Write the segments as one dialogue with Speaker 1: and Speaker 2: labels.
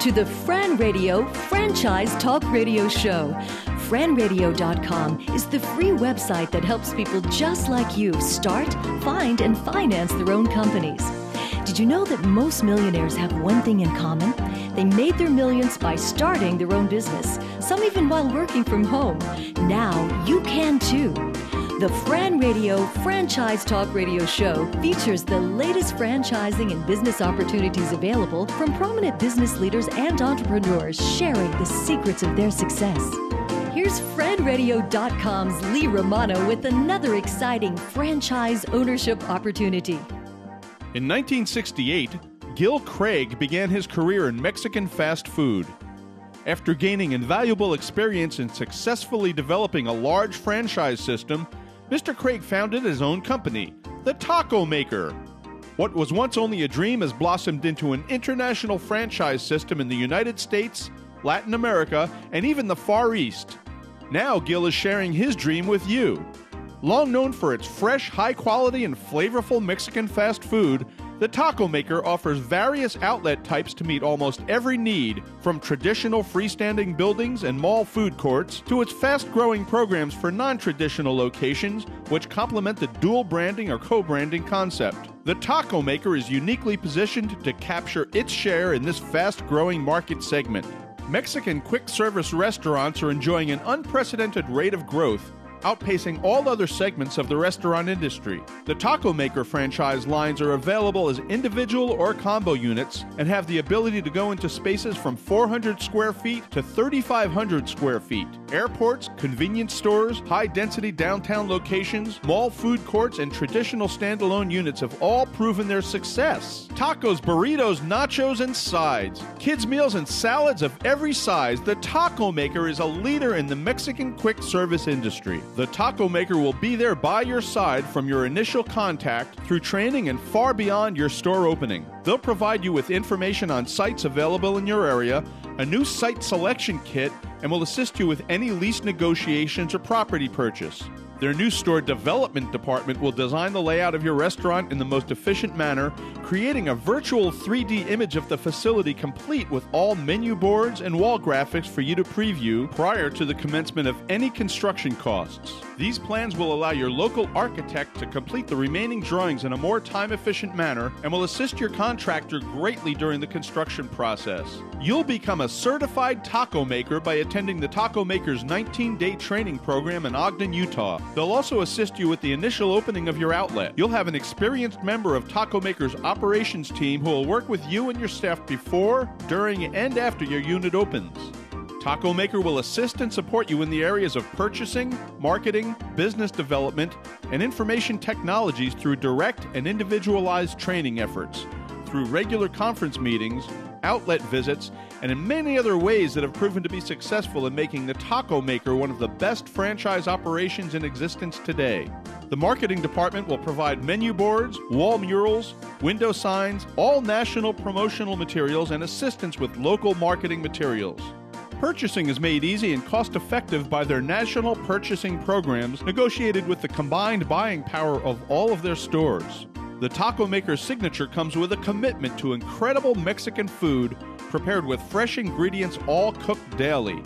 Speaker 1: to the Fran Radio Franchise Talk Radio Show. FranRadio.com is the free website that helps people just like you start, find, and finance their own companies. Did you know that most millionaires have one thing in common? They made their millions by starting their own business, some even while working from home. Now you can too. The Fran Radio Franchise Talk Radio Show features the latest franchising and business opportunities available from prominent business leaders and entrepreneurs sharing the secrets of their success. Here's FranRadio.com's Lee Romano with another exciting franchise ownership opportunity.
Speaker 2: In 1968, Gil Craig began his career in Mexican fast food. After gaining invaluable experience in successfully developing a large franchise system, Mr. Craig founded his own company, the Taco Maker. What was once only a dream has blossomed into an international franchise system in the United States, Latin America, and even the Far East. Now Gil is sharing his dream with you. Long known for its fresh, high quality, and flavorful Mexican fast food, the Taco Maker offers various outlet types to meet almost every need, from traditional freestanding buildings and mall food courts to its fast growing programs for non traditional locations, which complement the dual branding or co branding concept. The Taco Maker is uniquely positioned to capture its share in this fast growing market segment. Mexican quick service restaurants are enjoying an unprecedented rate of growth outpacing all other segments of the restaurant industry. The Taco Maker franchise lines are available as individual or combo units and have the ability to go into spaces from 400 square feet to 3,500 square feet. Airports, convenience stores, high density downtown locations, mall food courts, and traditional standalone units have all proven their success. Tacos, burritos, nachos, and sides. Kids' meals and salads of every size. The Taco Maker is a leader in the Mexican quick service industry. The Taco Maker will be there by your side from your initial contact through training and far beyond your store opening. They'll provide you with information on sites available in your area, a new site selection kit, and will assist you with any lease negotiations or property purchase. Their new store development department will design the layout of your restaurant in the most efficient manner, creating a virtual 3D image of the facility complete with all menu boards and wall graphics for you to preview prior to the commencement of any construction costs. These plans will allow your local architect to complete the remaining drawings in a more time efficient manner and will assist your contractor greatly during the construction process. You'll become a certified taco maker by attending the Taco Maker's 19 day training program in Ogden, Utah. They'll also assist you with the initial opening of your outlet. You'll have an experienced member of Taco Maker's operations team who will work with you and your staff before, during, and after your unit opens. Taco Maker will assist and support you in the areas of purchasing, marketing, business development, and information technologies through direct and individualized training efforts, through regular conference meetings, outlet visits, and in many other ways that have proven to be successful in making the Taco Maker one of the best franchise operations in existence today. The marketing department will provide menu boards, wall murals, window signs, all national promotional materials, and assistance with local marketing materials. Purchasing is made easy and cost effective by their national purchasing programs negotiated with the combined buying power of all of their stores. The Taco Maker's signature comes with a commitment to incredible Mexican food prepared with fresh ingredients all cooked daily.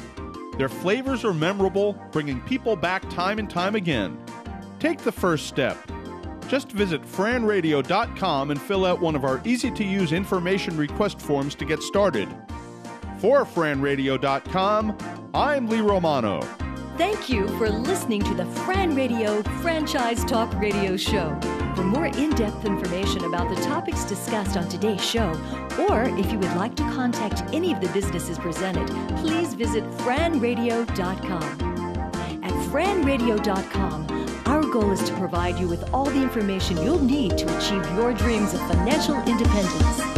Speaker 2: Their flavors are memorable, bringing people back time and time again. Take the first step. Just visit franradio.com and fill out one of our easy to use information request forms to get started. For franradio.com, I'm Lee Romano.
Speaker 1: Thank you for listening to the Fran Radio Franchise Talk Radio Show. For more in depth information about the topics discussed on today's show, or if you would like to contact any of the businesses presented, please visit franradio.com. At franradio.com, our goal is to provide you with all the information you'll need to achieve your dreams of financial independence.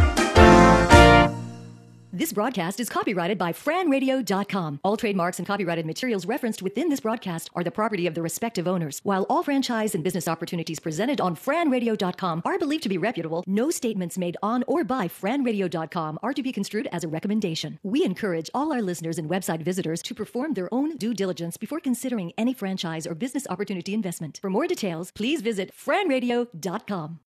Speaker 1: This broadcast is copyrighted by franradio.com. All trademarks and copyrighted materials referenced within this broadcast are the property of the respective owners. While all franchise and business opportunities presented on franradio.com are believed to be reputable, no statements made on or by franradio.com are to be construed as a recommendation. We encourage all our listeners and website visitors to perform their own due diligence before considering any franchise or business opportunity investment. For more details, please visit franradio.com.